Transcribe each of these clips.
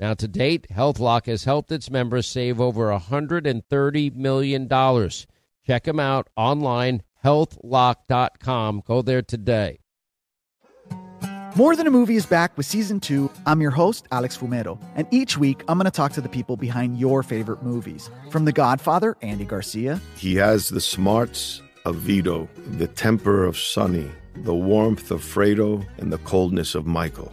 Now, to date, HealthLock has helped its members save over $130 million. Check them out online, healthlock.com. Go there today. More Than a Movie is back with season two. I'm your host, Alex Fumero, and each week I'm going to talk to the people behind your favorite movies. From The Godfather, Andy Garcia. He has the smarts of Vito, the temper of Sonny, the warmth of Fredo, and the coldness of Michael.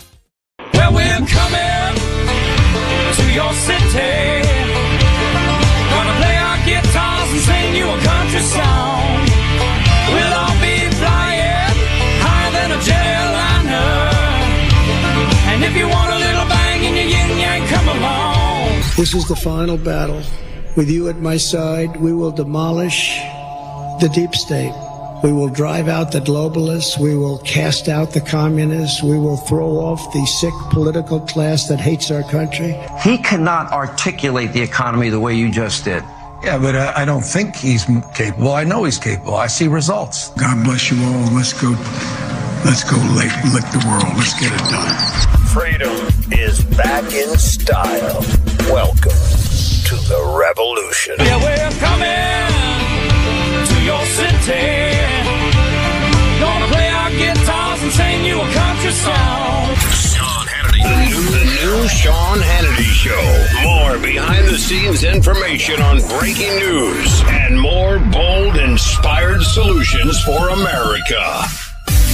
We're coming to your city. Gonna play our guitars and sing you a country song. We'll all be flying higher than a jetliner. And if you want a little bang in your yin yang, come along. This is the final battle. With you at my side, we will demolish the deep state. We will drive out the globalists. We will cast out the communists. We will throw off the sick political class that hates our country. He cannot articulate the economy the way you just did. Yeah, but uh, I don't think he's capable. I know he's capable. I see results. God bless you all. Let's go. Let's go lick, lick the world. Let's get it done. Freedom is back in style. Welcome to the revolution. Yeah, we're coming behind the scenes information on breaking news and more bold, inspired solutions for America.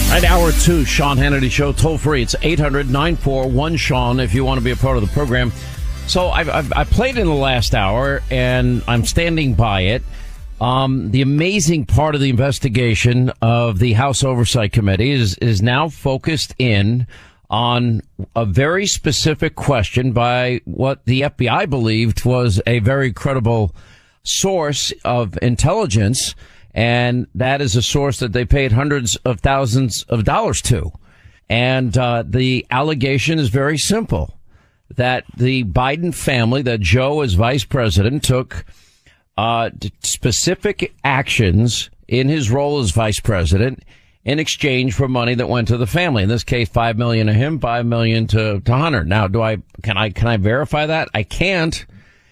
At hour two, Sean Hannity Show, toll free. It's 800 941 Sean if you want to be a part of the program. So I've, I've, I played in the last hour and I'm standing by it. Um, the amazing part of the investigation of the House Oversight Committee is, is now focused in on a very specific question by what the FBI believed was a very credible source of intelligence. And that is a source that they paid hundreds of thousands of dollars to. And, uh, the allegation is very simple that the Biden family, that Joe as vice president took, uh, specific actions in his role as vice president in exchange for money that went to the family. In this case, five million to him, five million to, to Hunter. Now, do I, can I, can I verify that? I can't,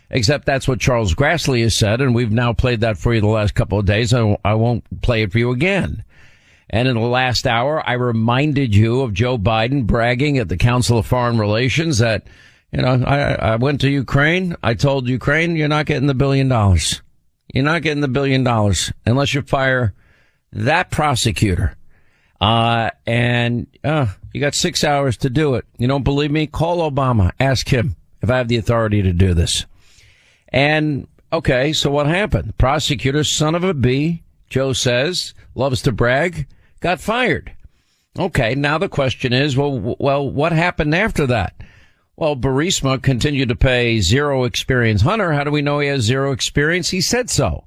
except that's what Charles Grassley has said. And we've now played that for you the last couple of days. I, I won't play it for you again. And in the last hour, I reminded you of Joe Biden bragging at the Council of Foreign Relations that, you know, I, I went to Ukraine. I told Ukraine, you're not getting the billion dollars. You're not getting the billion dollars unless you fire that prosecutor. Uh, and, uh, you got six hours to do it. You don't believe me? Call Obama. Ask him if I have the authority to do this. And, okay, so what happened? Prosecutor, son of a B, Joe says, loves to brag, got fired. Okay, now the question is, well, well, what happened after that? Well, Burisma continued to pay zero experience Hunter. How do we know he has zero experience? He said so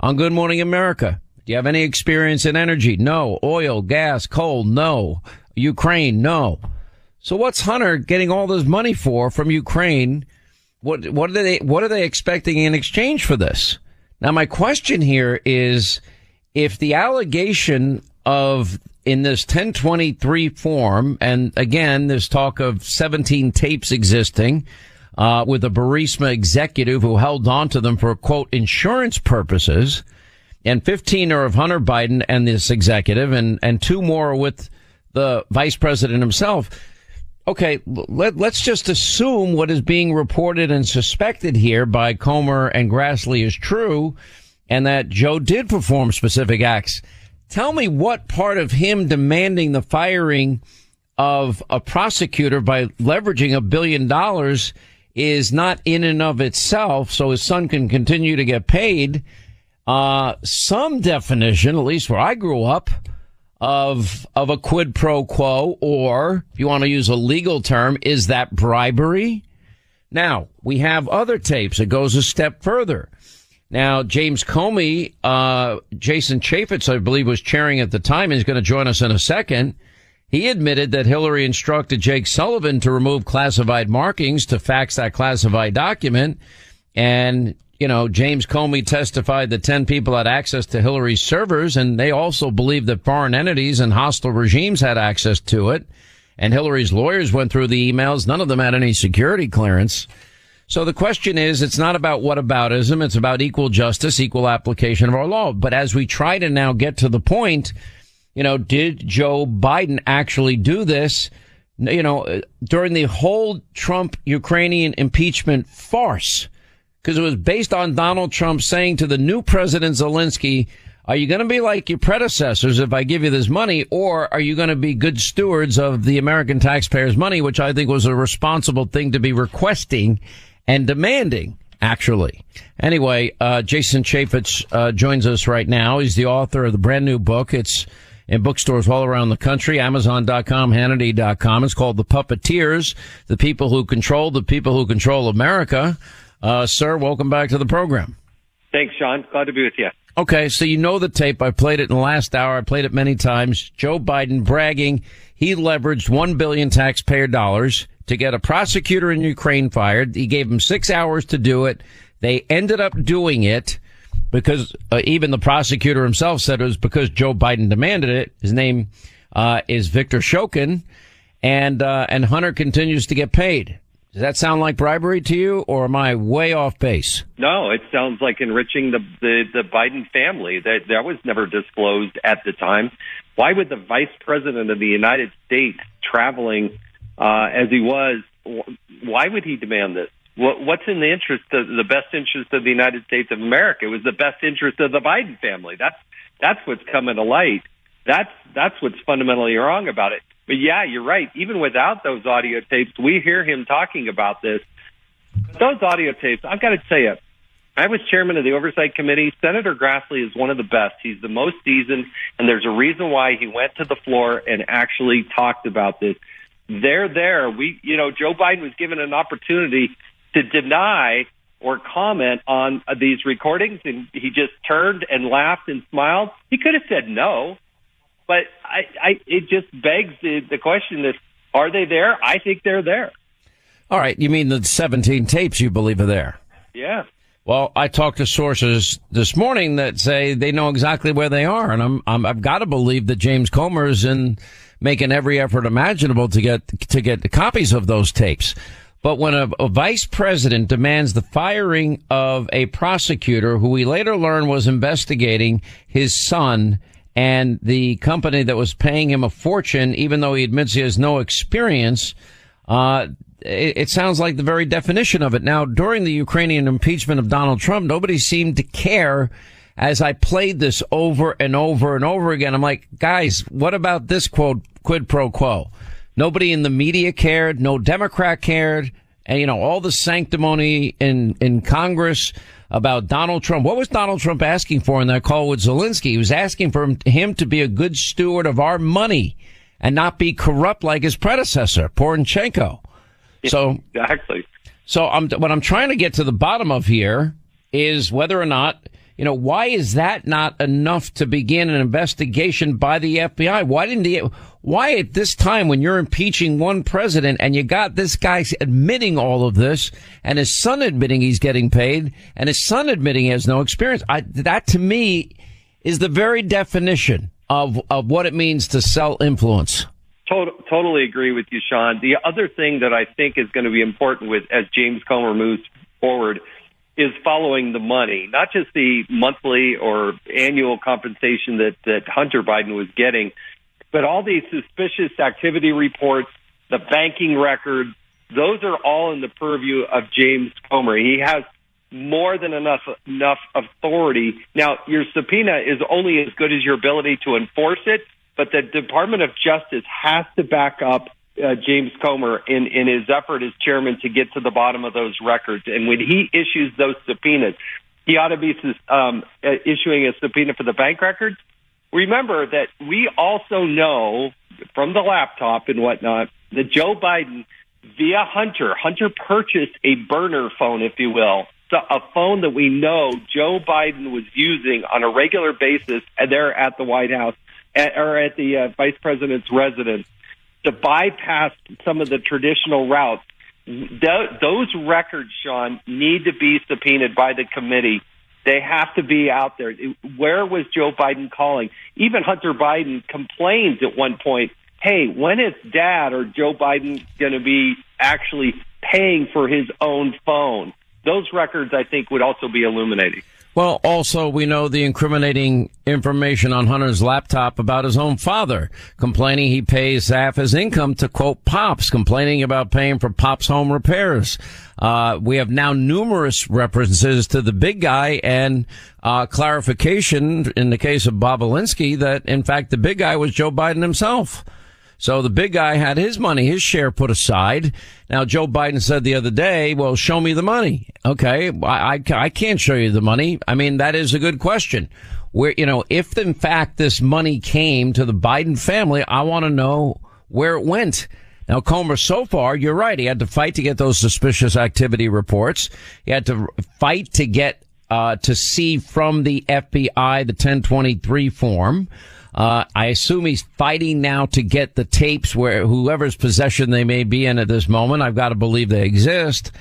on Good Morning America. Do you have any experience in energy? No. Oil, gas, coal? No. Ukraine? No. So what's Hunter getting all this money for from Ukraine? What, what are they, what are they expecting in exchange for this? Now, my question here is if the allegation of in this 1023 form, and again, there's talk of 17 tapes existing uh, with a Burisma executive who held on to them for quote insurance purposes, and 15 are of Hunter Biden and this executive, and and two more with the vice president himself. Okay, let, let's just assume what is being reported and suspected here by Comer and Grassley is true, and that Joe did perform specific acts. Tell me what part of him demanding the firing of a prosecutor by leveraging a billion dollars is not in and of itself, so his son can continue to get paid. Uh, some definition, at least where I grew up, of of a quid pro quo, or if you want to use a legal term, is that bribery? Now we have other tapes. It goes a step further. Now James Comey, uh, Jason Chaffetz, I believe, was chairing at the time, he's going to join us in a second. He admitted that Hillary instructed Jake Sullivan to remove classified markings to fax that classified document. And, you know, James Comey testified that 10 people had access to Hillary's servers and they also believed that foreign entities and hostile regimes had access to it. And Hillary's lawyers went through the emails. None of them had any security clearance. So the question is, it's not about whataboutism. It's about equal justice, equal application of our law. But as we try to now get to the point, you know, did Joe Biden actually do this? You know, during the whole Trump Ukrainian impeachment farce, because it was based on Donald Trump saying to the new president Zelensky, are you going to be like your predecessors if I give you this money, or are you going to be good stewards of the American taxpayers' money, which I think was a responsible thing to be requesting and demanding, actually. Anyway, uh, Jason Chaffetz uh, joins us right now. He's the author of the brand new book. It's in bookstores all around the country, Amazon.com, Hannity.com. It's called The Puppeteers, the people who control the people who control America. Uh, sir, welcome back to the program. Thanks, Sean. Glad to be with you. Okay, so you know the tape. I played it in the last hour. I played it many times. Joe Biden bragging he leveraged one billion taxpayer dollars to get a prosecutor in Ukraine fired. He gave him six hours to do it. They ended up doing it because uh, even the prosecutor himself said it was because Joe Biden demanded it. His name uh, is Victor Shokin, and uh, and Hunter continues to get paid. Does that sound like bribery to you, or am I way off base? No, it sounds like enriching the the, the Biden family. That that was never disclosed at the time. Why would the vice president of the United States traveling uh, as he was? Why would he demand this? What, what's in the interest of the best interest of the United States of America? It was the best interest of the Biden family. That's that's what's coming to light. That's that's what's fundamentally wrong about it. But yeah, you're right. Even without those audio tapes, we hear him talking about this. Those audio tapes, I've got to tell you, I was chairman of the oversight committee. Senator Grassley is one of the best. He's the most seasoned, and there's a reason why he went to the floor and actually talked about this. They're there. We, you know, Joe Biden was given an opportunity to deny or comment on these recordings, and he just turned and laughed and smiled. He could have said no, but I, I it just begs the, the question: that are they there? I think they're there. All right, you mean the 17 tapes you believe are there? Yeah. Well, I talked to sources this morning that say they know exactly where they are, and I'm, I'm I've got to believe that James Comer is in making every effort imaginable to get to get the copies of those tapes. But when a, a, vice president demands the firing of a prosecutor who we later learned was investigating his son and the company that was paying him a fortune, even though he admits he has no experience, uh, it, it sounds like the very definition of it. Now, during the Ukrainian impeachment of Donald Trump, nobody seemed to care as I played this over and over and over again. I'm like, guys, what about this quote, quid pro quo? Nobody in the media cared. No Democrat cared. And, you know, all the sanctimony in, in Congress about Donald Trump. What was Donald Trump asking for in that call with Zelensky? He was asking for him, to be a good steward of our money and not be corrupt like his predecessor, Poroshenko. So exactly. So I'm, what I'm trying to get to the bottom of here is whether or not you know, why is that not enough to begin an investigation by the FBI? Why didn't the, why at this time when you're impeaching one president and you got this guy admitting all of this and his son admitting he's getting paid and his son admitting he has no experience? I, that to me is the very definition of, of what it means to sell influence. Tot- totally agree with you, Sean. The other thing that I think is going to be important with as James Comer moves forward is following the money, not just the monthly or annual compensation that, that Hunter Biden was getting, but all these suspicious activity reports, the banking records, those are all in the purview of James Comer. He has more than enough enough authority. Now, your subpoena is only as good as your ability to enforce it, but the Department of Justice has to back up uh, James Comer in, in his effort as chairman to get to the bottom of those records. And when he issues those subpoenas, he ought to be um, uh, issuing a subpoena for the bank records. Remember that we also know from the laptop and whatnot that Joe Biden, via Hunter, Hunter purchased a burner phone, if you will, a phone that we know Joe Biden was using on a regular basis there at the White House at, or at the uh, vice president's residence to bypass some of the traditional routes. Th- those records, Sean, need to be subpoenaed by the committee. They have to be out there. Where was Joe Biden calling? Even Hunter Biden complains at one point, hey, when is dad or Joe Biden going to be actually paying for his own phone? Those records, I think, would also be illuminating. Well, also, we know the incriminating information on Hunter's laptop about his own father, complaining he pays half his income to quote Pops, complaining about paying for Pops' home repairs. Uh, we have now numerous references to the big guy and uh, clarification in the case of Bobulinski that, in fact, the big guy was Joe Biden himself. So the big guy had his money, his share put aside. Now, Joe Biden said the other day, well, show me the money. Okay. I, I, I can't show you the money. I mean, that is a good question. Where, you know, if in fact this money came to the Biden family, I want to know where it went. Now, Comer, so far, you're right. He had to fight to get those suspicious activity reports. He had to fight to get, uh, to see from the FBI the 1023 form. Uh, I assume he's fighting now to get the tapes where whoever's possession they may be in at this moment. I've got to believe they exist.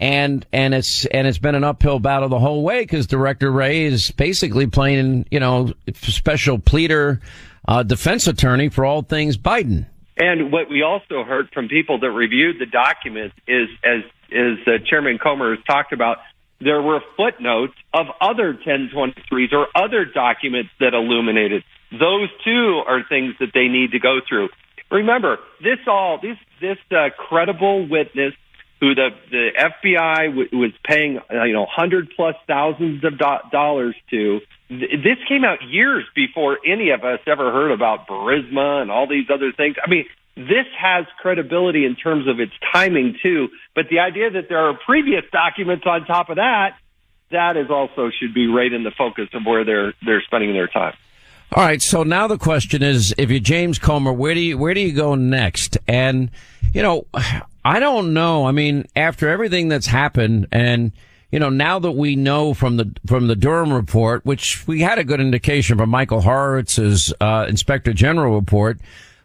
And, and it's, and it's been an uphill battle the whole way because Director Wray is basically playing, you know, special pleader, uh, defense attorney for all things Biden. And what we also heard from people that reviewed the documents is, as, as uh, Chairman Comer has talked about, there were footnotes of other 1023s or other documents that illuminated those two are things that they need to go through. Remember, this all this this uh, credible witness who the the FBI w- was paying uh, you know hundred plus thousands of do- dollars to. Th- this came out years before any of us ever heard about Burisma and all these other things. I mean, this has credibility in terms of its timing too. But the idea that there are previous documents on top of that, that is also should be right in the focus of where they're they're spending their time. All right. So now the question is, if you're James Comer, where do you, where do you go next? And, you know, I don't know. I mean, after everything that's happened and, you know, now that we know from the, from the Durham report, which we had a good indication from Michael Horowitz's, uh, inspector general report,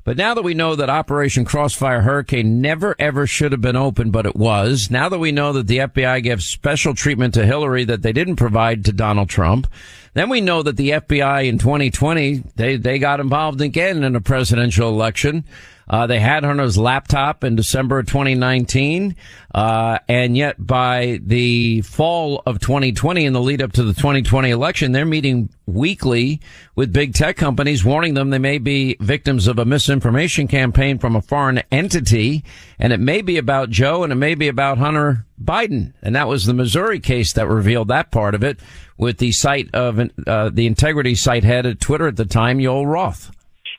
but now that we know that Operation Crossfire Hurricane never ever should have been open, but it was, now that we know that the FBI gave special treatment to Hillary that they didn't provide to Donald Trump, then we know that the FBI in 2020, they, they got involved again in a presidential election. Uh, they had Hunter's laptop in December of 2019. Uh, and yet by the fall of 2020 in the lead up to the 2020 election, they're meeting weekly with big tech companies warning them they may be victims of a misinformation campaign from a foreign entity. And it may be about Joe and it may be about Hunter Biden. And that was the Missouri case that revealed that part of it with the site of uh, the integrity site head at Twitter at the time, Yoel Roth.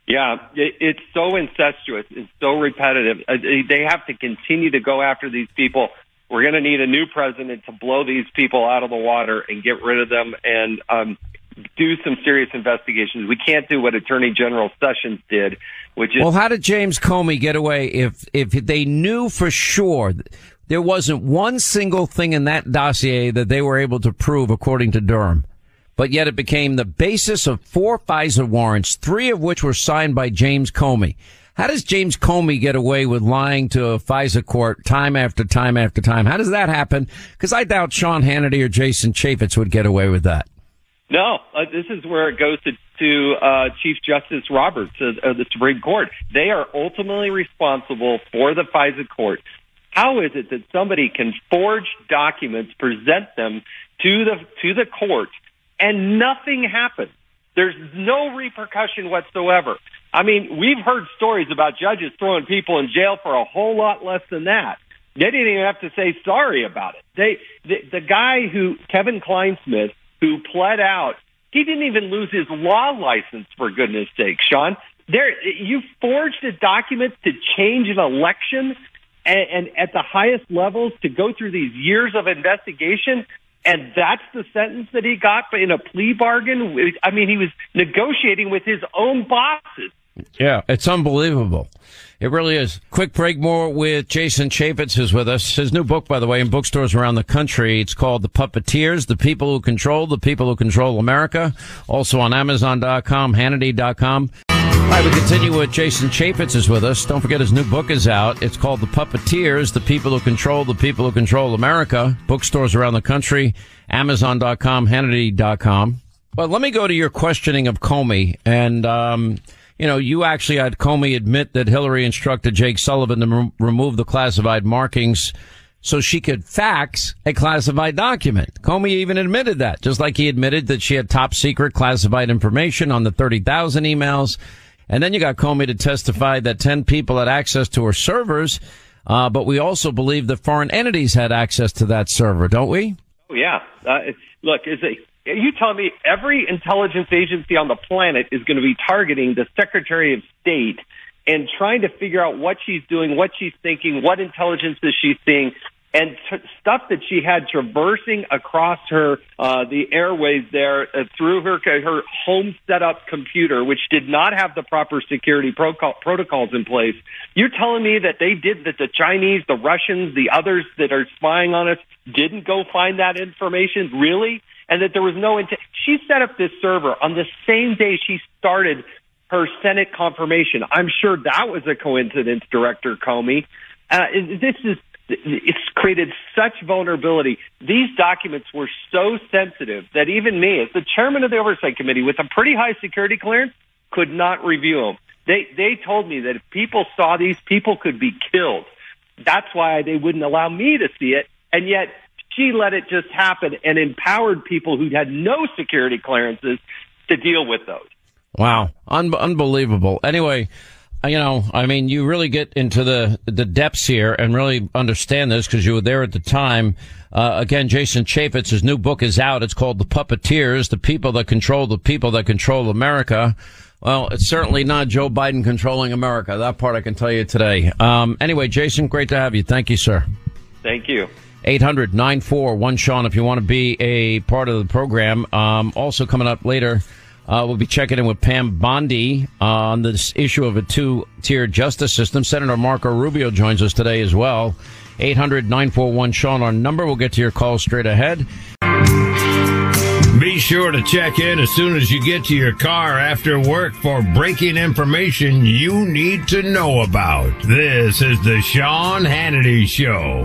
Yeah, it, it's so incestuous. It's so repetitive. Uh, they have to continue to go after these people. We're going to need a new president to blow these people out of the water and get rid of them and um, do some serious investigations. We can't do what Attorney General Sessions did, which is well. How did James Comey get away if if they knew for sure there wasn't one single thing in that dossier that they were able to prove, according to Durham? But yet it became the basis of four FISA warrants, three of which were signed by James Comey. How does James Comey get away with lying to a FISA court time after time after time? How does that happen? Because I doubt Sean Hannity or Jason Chaffetz would get away with that. No, uh, this is where it goes to to uh, Chief Justice Roberts of, the Supreme Court. They are ultimately responsible for the FISA court. How is it that somebody can forge documents, present them to the to the court, and nothing happened. There's no repercussion whatsoever. I mean, we've heard stories about judges throwing people in jail for a whole lot less than that. They didn't even have to say sorry about it. They, the, the guy who, Kevin Clinesmith, who pled out, he didn't even lose his law license for goodness sake, Sean. There, you forged a document to change an election and, and at the highest levels to go through these years of investigation. And that's the sentence that he got in a plea bargain. I mean, he was negotiating with his own bosses. Yeah, it's unbelievable. It really is. Quick break more with Jason Chaffetz is with us. His new book, by the way, in bookstores around the country. It's called The Puppeteers, The People Who Control, The People Who Control America. Also on Amazon.com, Hannity.com. All right, we continue with Jason Chaffetz is with us. Don't forget his new book is out. It's called The Puppeteers, The People Who Control, The People Who Control America. Bookstores around the country, Amazon.com, Hannity.com. But let me go to your questioning of Comey and, um, you know, you actually had Comey admit that Hillary instructed Jake Sullivan to re- remove the classified markings so she could fax a classified document. Comey even admitted that, just like he admitted that she had top secret classified information on the 30,000 emails. And then you got Comey to testify that 10 people had access to her servers. Uh, but we also believe that foreign entities had access to that server, don't we? Oh, yeah. Uh, look, is it, are you telling me every intelligence agency on the planet is going to be targeting the Secretary of State and trying to figure out what she's doing, what she's thinking, what intelligence is she seeing, and t- stuff that she had traversing across her uh, the airways there uh, through her her home setup computer, which did not have the proper security pro- protocols in place. You're telling me that they did that the Chinese, the Russians, the others that are spying on us didn't go find that information? Really? and that there was no intent. She set up this server on the same day she started her Senate confirmation. I'm sure that was a coincidence, Director Comey. Uh, this is it's created such vulnerability. These documents were so sensitive that even me, as the chairman of the oversight committee with a pretty high security clearance, could not review them. They they told me that if people saw these, people could be killed. That's why they wouldn't allow me to see it. And yet she let it just happen and empowered people who had no security clearances to deal with those. Wow. Un- unbelievable. Anyway, you know, I mean, you really get into the, the depths here and really understand this because you were there at the time. Uh, again, Jason Chaffetz, his new book is out. It's called The Puppeteers, The People That Control the People That Control America. Well, it's certainly not Joe Biden controlling America. That part I can tell you today. Um, anyway, Jason, great to have you. Thank you, sir. Thank you. 800 941 Sean if you want to be a part of the program. Um, also coming up later, uh, we'll be checking in with Pam Bondi on this issue of a two tier justice system. Senator Marco Rubio joins us today as well. 800 941 Sean, our number. We'll get to your call straight ahead. Be sure to check in as soon as you get to your car after work for breaking information you need to know about. This is the Sean Hannity Show.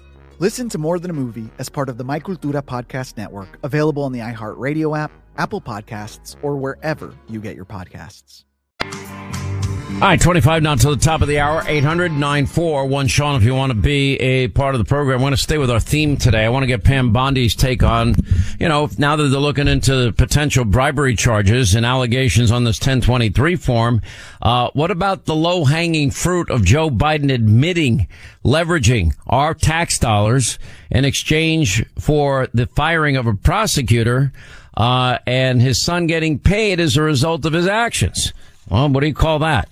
Listen to More Than a Movie as part of the My Cultura Podcast Network, available on the iHeartRadio app, Apple Podcasts, or wherever you get your podcasts. All right, 25 now to the top of the hour. 800 941 Sean, if you want to be a part of the program. I want to stay with our theme today. I want to get Pam Bondi's take on, you know, now that they're looking into potential bribery charges and allegations on this 1023 form, uh, what about the low hanging fruit of Joe Biden admitting leveraging our tax dollars in exchange for the firing of a prosecutor, uh, and his son getting paid as a result of his actions? Well, what do you call that?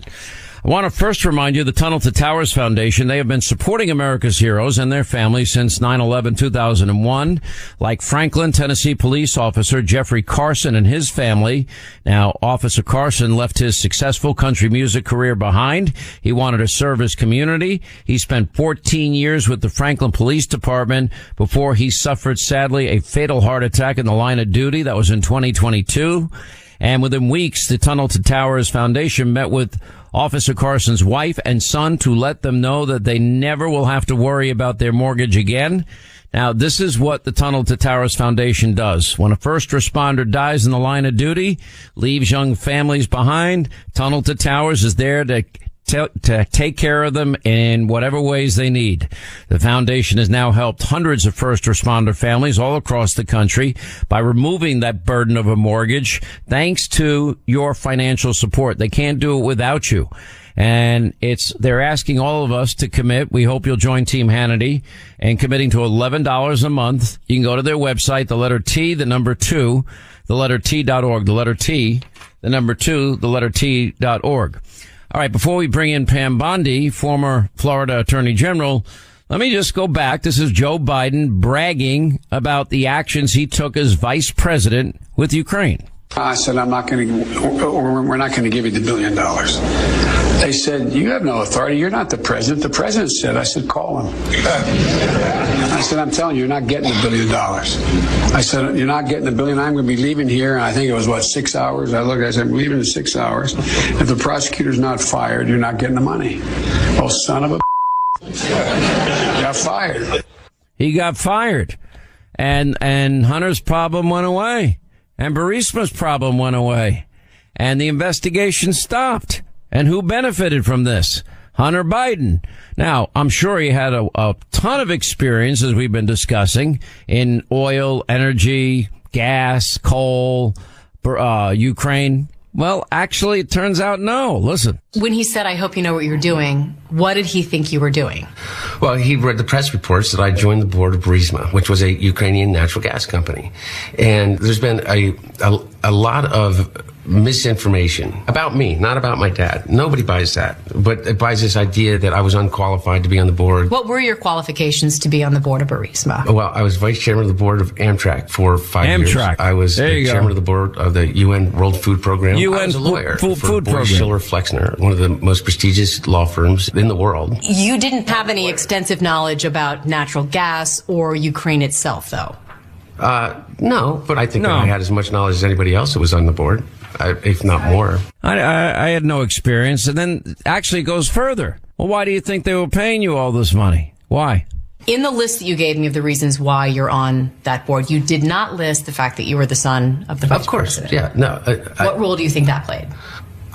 I want to first remind you the Tunnel to Towers Foundation. They have been supporting America's heroes and their families since 9-11-2001, like Franklin, Tennessee police officer Jeffrey Carson and his family. Now, Officer Carson left his successful country music career behind. He wanted to serve his community. He spent 14 years with the Franklin Police Department before he suffered sadly a fatal heart attack in the line of duty. That was in 2022. And within weeks, the Tunnel to Towers Foundation met with Officer Carson's wife and son to let them know that they never will have to worry about their mortgage again. Now, this is what the Tunnel to Towers Foundation does. When a first responder dies in the line of duty, leaves young families behind, Tunnel to Towers is there to to, to take care of them in whatever ways they need. The foundation has now helped hundreds of first responder families all across the country by removing that burden of a mortgage thanks to your financial support. They can't do it without you. And it's, they're asking all of us to commit. We hope you'll join Team Hannity and committing to $11 a month. You can go to their website, the letter T, the number two, the letter T.org, the letter T, the number two, the letter T.org. All right, before we bring in Pam Bondi, former Florida Attorney General, Let me just go back. This is Joe Biden bragging about the actions he took as vice president with Ukraine. I said, I'm not going to, we're not going to give you the billion dollars. They said, You have no authority. You're not the president. The president said, I said, Call him. I said, I'm telling you, you're not getting the billion dollars. I said, You're not getting the billion. I'm going to be leaving here. And I think it was, what, six hours? I looked, I said, I'm leaving in six hours. If the prosecutor's not fired, you're not getting the money. Oh, son of a. got fired. He got fired. And, and Hunter's problem went away. And Burisma's problem went away. And the investigation stopped. And who benefited from this? Hunter Biden. Now, I'm sure he had a, a ton of experience, as we've been discussing, in oil, energy, gas, coal, uh, Ukraine. Well, actually, it turns out no. Listen. When he said, I hope you know what you're doing, what did he think you were doing? Well, he read the press reports that I joined the board of Burisma, which was a Ukrainian natural gas company. And there's been a, a, a lot of misinformation about me, not about my dad. Nobody buys that, but it buys this idea that I was unqualified to be on the board. What were your qualifications to be on the board of Burisma? Well, I was vice chairman of the board of Amtrak for five years. Amtrak. I was the you go. chairman of the board of the UN World Food Program. I UN was a lawyer Food- for Food Boies Program. Schiller Flexner, one of the most prestigious law firms in the world. You didn't have any extensive knowledge about natural gas or Ukraine itself, though. Uh, no, but I think No. I had as much knowledge as anybody else that was on the board, I, if not more. I, I, I had no experience. And then actually it goes further. Well, why do you think they were paying you all this money? Why? In the list that you gave me of the reasons why you're on that board, you did not list the fact that you were the son of the vice Of course, president. yeah. No, I, I, What role do you think that played?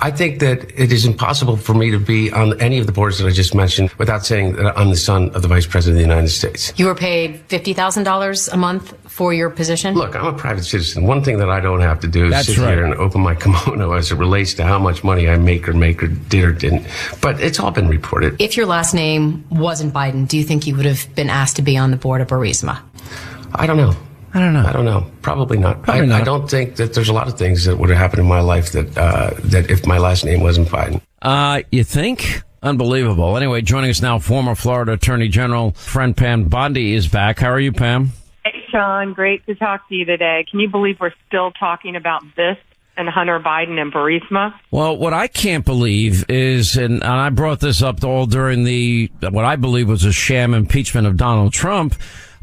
I think that it is impossible for me to be on any of the boards that I just mentioned without saying that I'm the son of the Vice President of the United States. You were paid $50,000 a month for your position? Look, I'm a private citizen. One thing that I don't have to do is That's sit right. here and open my kimono as it relates to how much money I make or make or did or didn't. But it's all been reported. If your last name wasn't Biden, do you think you would have been asked to be on the board of Burisma? I don't know. I don't know. I don't know. Probably not. Probably I, not. I don't think that there's a lot of things that would have happened in my life that uh, that if my last name wasn't Biden. Uh, you think? Unbelievable. Anyway, joining us now, former Florida Attorney General friend Pam Bondi is back. How are you, Pam? Hey, Sean, great to talk to you today. Can you believe we're still talking about this and Hunter Biden and Burisma? Well, what I can't believe is, and, and I brought this up all during the, what I believe was a sham impeachment of Donald Trump.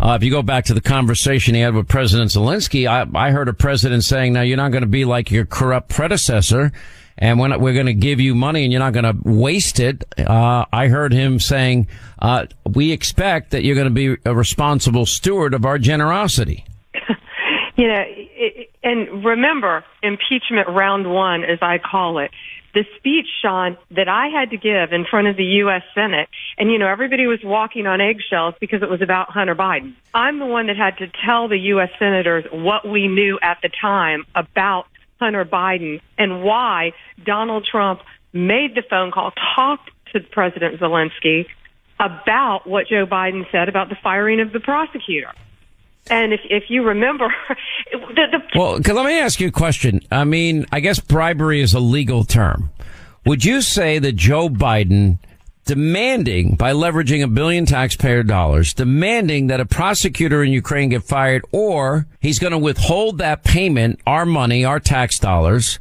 Uh, if you go back to the conversation he had with President Zelensky, I, I heard a president saying, now you're not going to be like your corrupt predecessor. And when we're going to give you money and you're not going to waste it, uh, I heard him saying, uh, we expect that you're going to be a responsible steward of our generosity. You know, it, and remember, impeachment round one, as I call it, the speech, Sean, that I had to give in front of the U.S. Senate, and you know, everybody was walking on eggshells because it was about Hunter Biden. I'm the one that had to tell the U.S. senators what we knew at the time about Hunter Biden and why Donald Trump made the phone call, talked to President Zelensky about what Joe Biden said about the firing of the prosecutor. And if, if you remember, the, the Well, let me ask you a question. I mean, I guess bribery is a legal term. Would you say that Joe Biden demanding, by leveraging a billion taxpayer dollars, demanding that a prosecutor in Ukraine get fired or he's going to withhold that payment, our money, our tax dollars,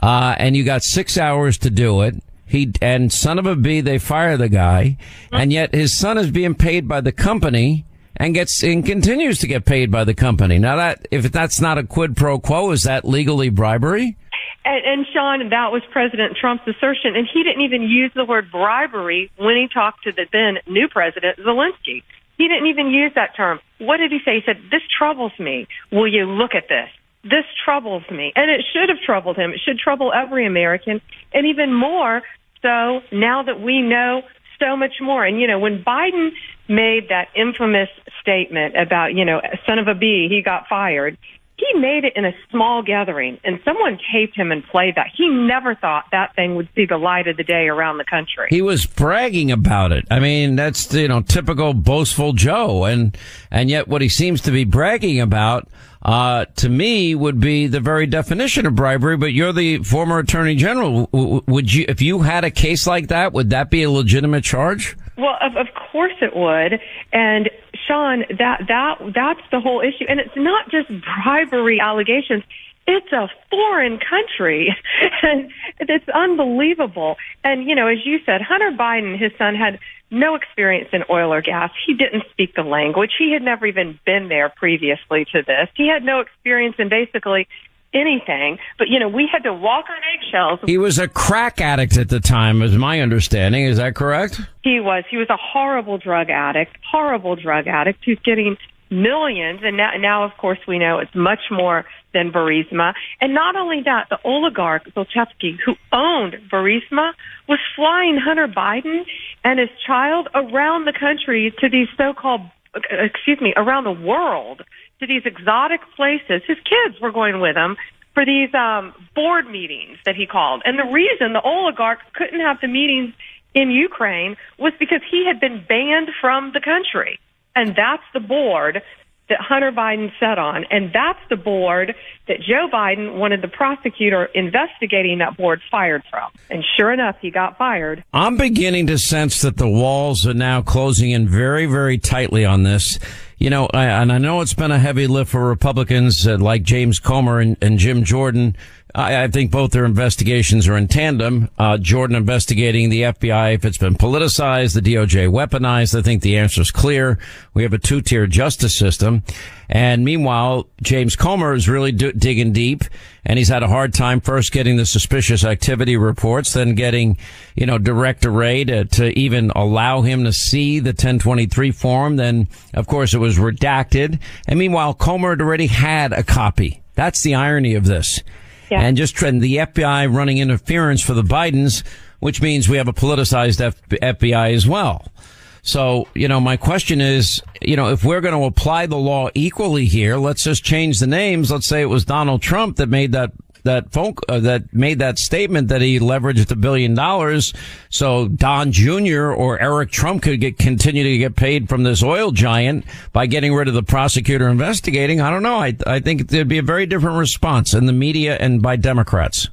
uh, and you got six hours to do it. He, and son of a b, they fire the guy, and yet his son is being paid by the company and gets and continues to get paid by the company. Now that if that's not a quid pro quo, is that legally bribery? And, and Sean, that was President Trump's assertion, and he didn't even use the word bribery when he talked to the then new president Zelensky. He didn't even use that term. What did he say? He said, "This troubles me. Will you look at this? This troubles me." And it should have troubled him. It should trouble every American, and even more so now that we know so much more. And you know, when Biden made that infamous statement about, you know, son of a bee, he got fired. He made it in a small gathering and someone taped him and played that. He never thought that thing would see the light of the day around the country. He was bragging about it. I mean, that's you know typical boastful Joe, and and yet what he seems to be bragging about, uh, to me, would be the very definition of bribery. But you're the former Attorney General. Would you, if you had a case like that, would that be a legitimate charge? Well, of, of course it would. And Sean, that that that's the whole issue. And it's not just bribery allegations. It's a foreign country, and it's unbelievable. And you know, as you said, Hunter Biden, his son, had no experience in oil or gas. He didn't speak the language. He had never even been there previously to this. He had no experience in basically anything. But you know, we had to walk on eggshells. He was a crack addict at the time, is my understanding. Is that correct? He was. He was a horrible drug addict, horrible drug addict who's getting millions. And now, now of course, we know it's much more than Burisma. And not only that, the oligarch, Zlochevsky, who owned Burisma, was flying Hunter Biden and his child around the country to these so-called, uh, excuse me, around the world to these exotic places. His kids were going with him for these um, board meetings that he called. And the reason the oligarch couldn't have the meetings in Ukraine was because he had been banned from the country. And that's the board that Hunter Biden sat on. And that's the board that Joe Biden wanted the prosecutor investigating that board fired from. And sure enough, he got fired. I'm beginning to sense that the walls are now closing in very, very tightly on this. You know, I, and I know it's been a heavy lift for Republicans uh, like James Comer and, and Jim Jordan. I, I, think both their investigations are in tandem. Uh, Jordan investigating the FBI if it's been politicized, the DOJ weaponized. I think the answer is clear. We have a two-tier justice system. And meanwhile, James Comer is really do- digging deep and he's had a hard time first getting the suspicious activity reports, then getting, you know, Director Wray to, to even allow him to see the 1023 form. Then, of course, it was redacted. And meanwhile, Comer had already had a copy. That's the irony of this. Yeah. And just trend the FBI running interference for the Bidens, which means we have a politicized F- FBI as well. So, you know, my question is, you know, if we're going to apply the law equally here, let's just change the names. Let's say it was Donald Trump that made that that phone uh, that made that statement that he leveraged a billion dollars so Don Jr. or Eric Trump could get continue to get paid from this oil giant by getting rid of the prosecutor investigating. I don't know. I I think there'd be a very different response in the media and by Democrats.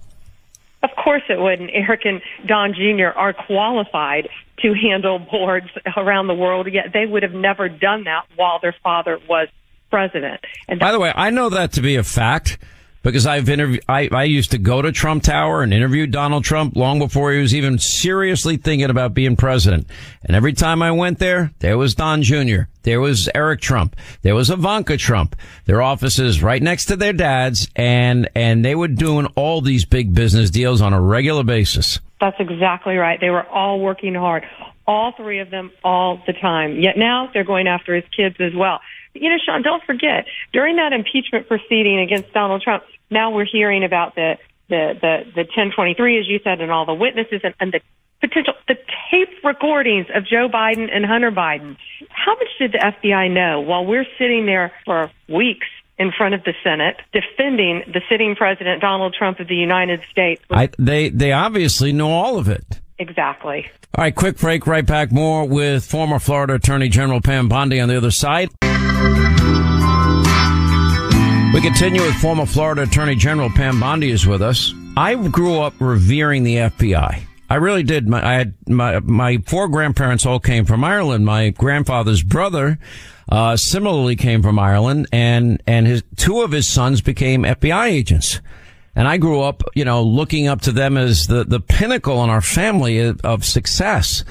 Of course it would. And Eric and Don Jr. are qualified to handle boards around the world, yet they would have never done that while their father was president. And by the way, I know that to be a fact because I've interviewed, I, I used to go to Trump Tower and interview Donald Trump long before he was even seriously thinking about being president. And every time I went there, there was Don Jr., there was Eric Trump, there was Ivanka Trump, their offices right next to their dad's, and, and they were doing all these big business deals on a regular basis. That's exactly right. They were all working hard. All three of them all the time. Yet now they're going after his kids as well. You know, Sean, don't forget, during that impeachment proceeding against Donald Trump, now we're hearing about the, the, the, the 1023, as you said, and all the witnesses and, and the potential, the tape recordings of Joe Biden and Hunter Biden. How much did the FBI know while we're sitting there for weeks in front of the Senate defending the sitting president, Donald Trump of the United States? I, they, they obviously know all of it. Exactly. All right, quick break. Right back. More with former Florida Attorney General Pam Bondi on the other side. We continue with former Florida Attorney General Pam Bondi is with us. I grew up revering the FBI. I really did. My, I had my my four grandparents all came from Ireland. My grandfather's brother uh, similarly came from Ireland, and and his two of his sons became FBI agents. And I grew up, you know, looking up to them as the the pinnacle in our family of, of success.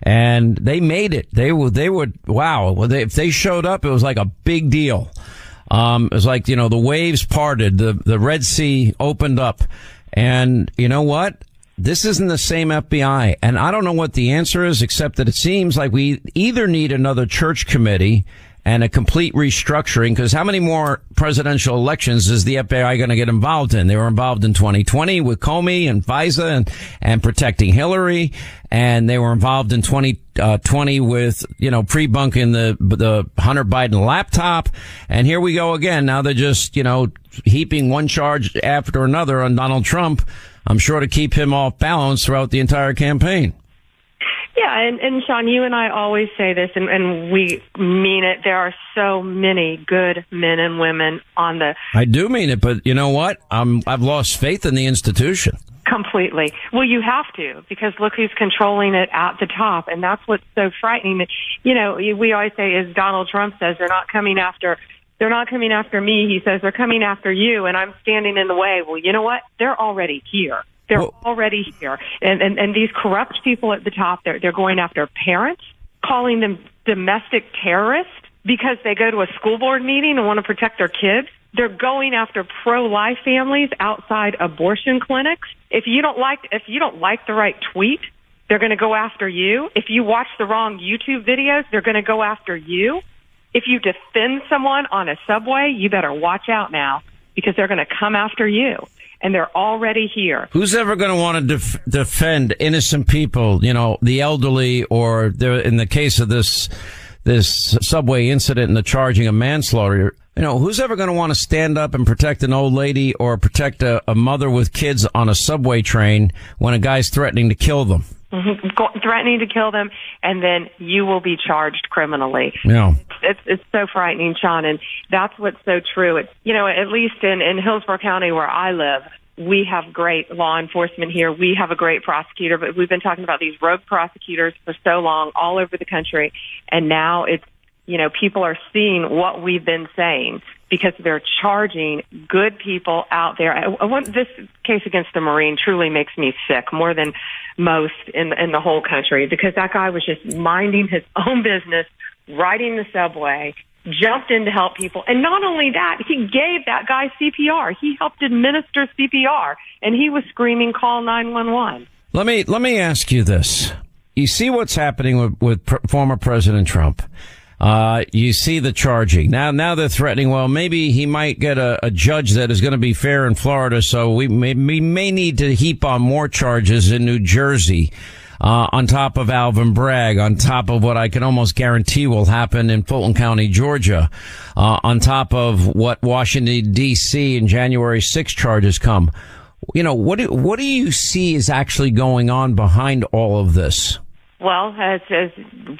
And they made it. They were they would wow. If they showed up, it was like a big deal. Um, it was like, you know, the waves parted, the, the Red Sea opened up. And you know what? This isn't the same FBI. And I don't know what the answer is, except that it seems like we either need another church committee and a complete restructuring. Because how many more presidential elections is the FBI going to get involved in? They were involved in 2020 with Comey and FISA and, and protecting Hillary. And they were involved in 2020 uh, with, you know, pre-bunking the, the Hunter Biden laptop. And here we go again. Now they're just, you know, heaping one charge after another on Donald Trump. I'm sure to keep him off balance throughout the entire campaign. Yeah, and, and Sean, you and I always say this, and, and we mean it. There are so many good men and women on the I do mean it, but you know what? I'm, I've lost faith in the institution. completely. Well, you have to because look who's controlling it at the top, and that's what's so frightening. You know, we always say, as Donald Trump says, they're not coming after. They're not coming after me. He says they're coming after you, and I'm standing in the way. Well, you know what? They're already here. They're already here, and, and and these corrupt people at the top. They're they're going after parents, calling them domestic terrorists because they go to a school board meeting and want to protect their kids. They're going after pro-life families outside abortion clinics. If you don't like if you don't like the right tweet, they're going to go after you. If you watch the wrong YouTube videos, they're going to go after you. If you defend someone on a subway, you better watch out now because they're going to come after you. And they're already here. Who's ever going to want to def- defend innocent people? You know, the elderly, or in the case of this this subway incident and the charging of manslaughter. You know, who's ever going to want to stand up and protect an old lady or protect a, a mother with kids on a subway train when a guy's threatening to kill them? Threatening to kill them, and then you will be charged criminally. Yeah. It's it's so frightening, Sean, and that's what's so true. It's you know at least in in Hillsborough County where I live, we have great law enforcement here. We have a great prosecutor, but we've been talking about these rogue prosecutors for so long all over the country, and now it's you know people are seeing what we've been saying because they're charging good people out there. I, I want this case against the Marine truly makes me sick more than most in in the whole country because that guy was just minding his own business, riding the subway, jumped in to help people, and not only that, he gave that guy CPR. He helped administer CPR, and he was screaming, "Call 911." Let me let me ask you this: You see what's happening with, with pr- former President Trump. Uh, you see the charging now. Now they're threatening. Well, maybe he might get a, a judge that is going to be fair in Florida. So we may, we may need to heap on more charges in New Jersey. Uh, on top of Alvin Bragg, on top of what I can almost guarantee will happen in Fulton County, Georgia, uh, on top of what Washington D.C. and January 6 charges come. You know, what do, what do you see is actually going on behind all of this? Well, as as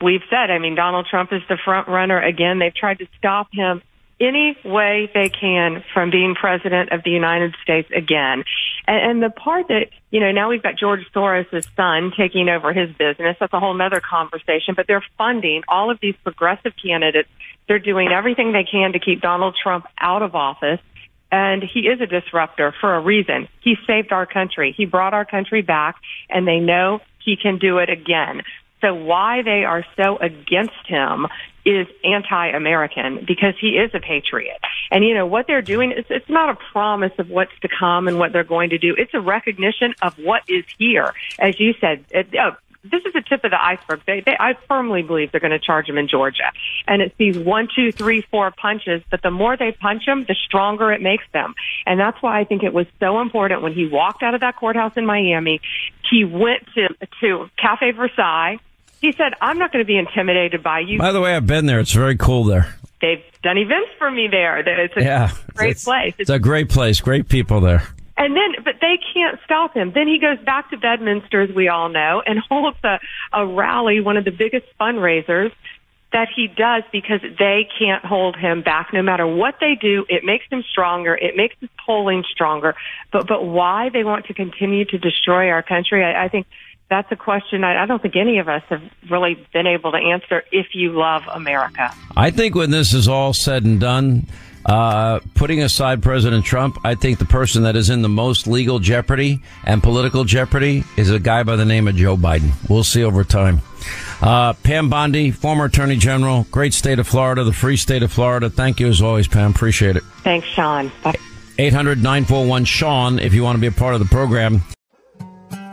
we've said, I mean, Donald Trump is the front runner again. They've tried to stop him any way they can from being president of the United States again. And, and the part that, you know, now we've got George Soros' son taking over his business. That's a whole nother conversation, but they're funding all of these progressive candidates. They're doing everything they can to keep Donald Trump out of office. And he is a disruptor for a reason. He saved our country. He brought our country back and they know he can do it again. So why they are so against him is anti-American because he is a patriot. And you know what they're doing is it's not a promise of what's to come and what they're going to do. It's a recognition of what is here. As you said, it, uh, this is the tip of the iceberg. They, they, I firmly believe they're going to charge him in Georgia. And it's these one, two, three, four punches, but the more they punch him, the stronger it makes them. And that's why I think it was so important when he walked out of that courthouse in Miami, he went to, to Cafe Versailles. He said, I'm not going to be intimidated by you. By the way, I've been there. It's very cool there. They've done events for me there. It's a Yeah. great it's, place. It's a great place. Great people there. And then, but they can't stop him. Then he goes back to Bedminster, as we all know, and holds a, a rally, one of the biggest fundraisers that he does because they can't hold him back. No matter what they do, it makes him stronger. It makes his polling stronger. But, but why they want to continue to destroy our country, I, I think that's a question I, I don't think any of us have really been able to answer if you love America. I think when this is all said and done, uh, putting aside President Trump, I think the person that is in the most legal jeopardy and political jeopardy is a guy by the name of Joe Biden. We'll see over time. Uh, Pam Bondi, former Attorney General, great state of Florida, the free state of Florida. Thank you as always, Pam. Appreciate it. Thanks, Sean. Bye. 800 941 Sean if you want to be a part of the program.